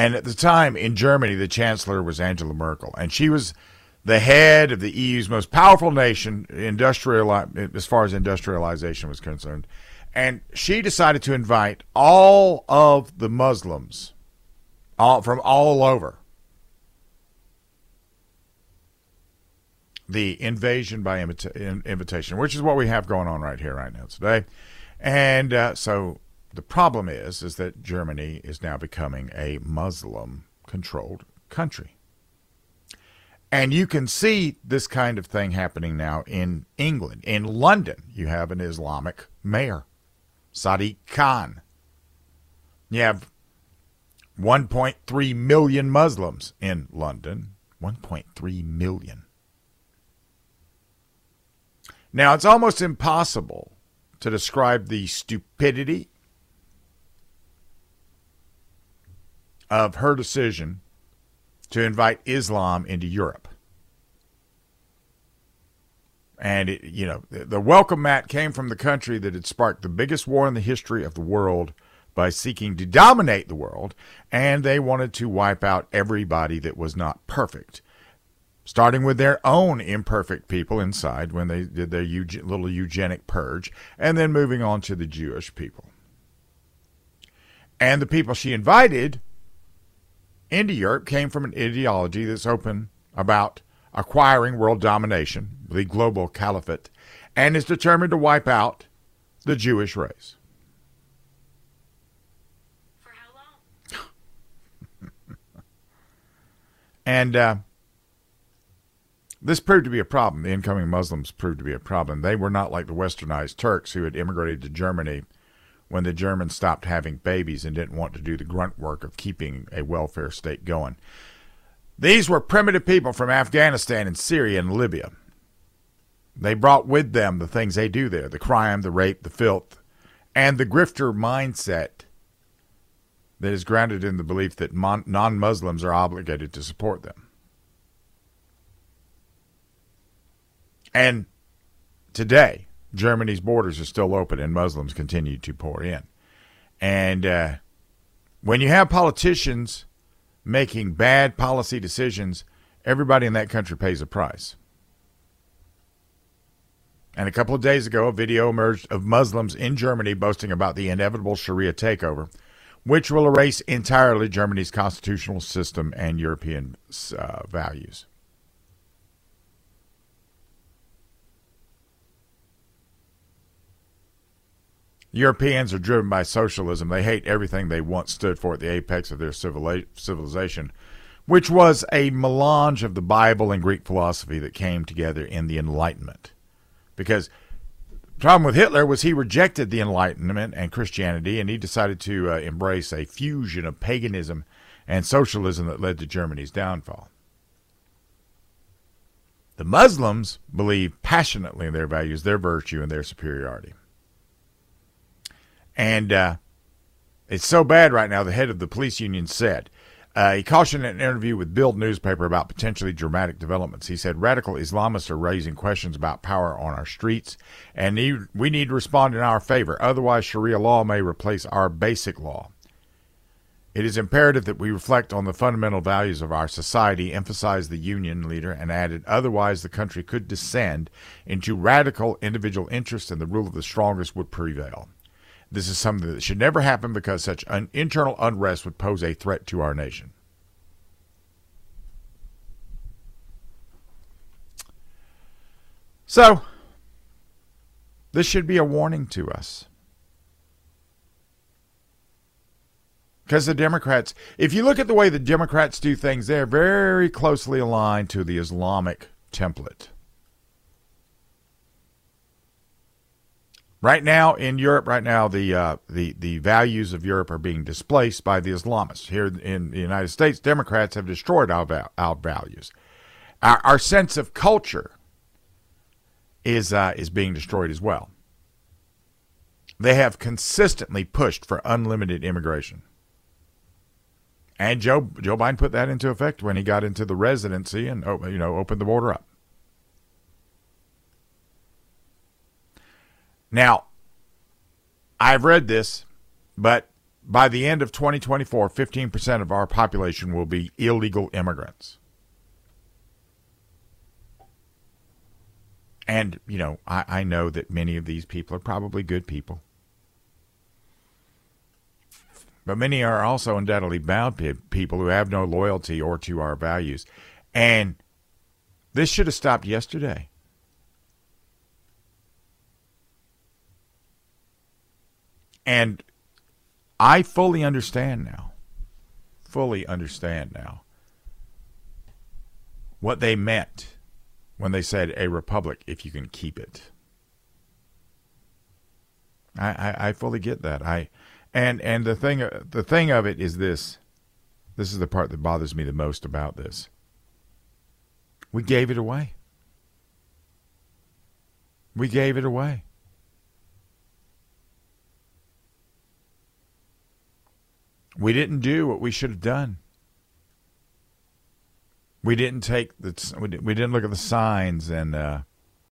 And at the time in Germany, the chancellor was Angela Merkel, and she was the head of the EU's most powerful nation, industrial as far as industrialization was concerned. And she decided to invite all of the Muslims all, from all over the invasion by invita- invitation, which is what we have going on right here, right now today. And uh, so the problem is, is that Germany is now becoming a Muslim-controlled country. And you can see this kind of thing happening now in England. In London, you have an Islamic mayor, Sadiq Khan. You have 1.3 million Muslims in London. 1.3 million. Now, it's almost impossible to describe the stupidity of her decision to invite Islam into Europe. And, it, you know, the welcome mat came from the country that had sparked the biggest war in the history of the world by seeking to dominate the world, and they wanted to wipe out everybody that was not perfect, starting with their own imperfect people inside when they did their little eugenic purge, and then moving on to the Jewish people. And the people she invited into Europe came from an ideology that's open about acquiring world domination, the global caliphate, and is determined to wipe out the Jewish race. For how long? and uh, this proved to be a problem. The incoming Muslims proved to be a problem. They were not like the westernized Turks who had immigrated to Germany when the Germans stopped having babies and didn't want to do the grunt work of keeping a welfare state going. These were primitive people from Afghanistan and Syria and Libya. They brought with them the things they do there the crime, the rape, the filth, and the grifter mindset that is grounded in the belief that non Muslims are obligated to support them. And today, Germany's borders are still open and Muslims continue to pour in. And uh, when you have politicians making bad policy decisions, everybody in that country pays a price. And a couple of days ago, a video emerged of Muslims in Germany boasting about the inevitable Sharia takeover, which will erase entirely Germany's constitutional system and European uh, values. Europeans are driven by socialism. They hate everything they once stood for at the apex of their civilization, which was a melange of the Bible and Greek philosophy that came together in the Enlightenment. Because the problem with Hitler was he rejected the Enlightenment and Christianity, and he decided to uh, embrace a fusion of paganism and socialism that led to Germany's downfall. The Muslims believe passionately in their values, their virtue, and their superiority. And uh, it's so bad right now, the head of the police union said. Uh, he cautioned in an interview with Bild newspaper about potentially dramatic developments. He said radical Islamists are raising questions about power on our streets, and need, we need to respond in our favor. Otherwise, Sharia law may replace our basic law. It is imperative that we reflect on the fundamental values of our society, emphasized the union leader, and added, otherwise the country could descend into radical individual interest and the rule of the strongest would prevail. This is something that should never happen because such an internal unrest would pose a threat to our nation. So, this should be a warning to us. Because the Democrats, if you look at the way the Democrats do things, they're very closely aligned to the Islamic template. Right now in Europe, right now the uh, the the values of Europe are being displaced by the Islamists. Here in the United States, Democrats have destroyed our, our values. Our, our sense of culture is uh, is being destroyed as well. They have consistently pushed for unlimited immigration, and Joe Joe Biden put that into effect when he got into the residency and oh, you know opened the border up. Now, I've read this, but by the end of 2024, 15% of our population will be illegal immigrants. And, you know, I, I know that many of these people are probably good people. But many are also undoubtedly bound people who have no loyalty or to our values. And this should have stopped yesterday. And I fully understand now, fully understand now what they meant when they said a republic if you can keep it. I, I, I fully get that. I and and the thing the thing of it is this. This is the part that bothers me the most about this. We gave it away. We gave it away. We didn't do what we should have done. We didn't take the we didn't look at the signs and uh,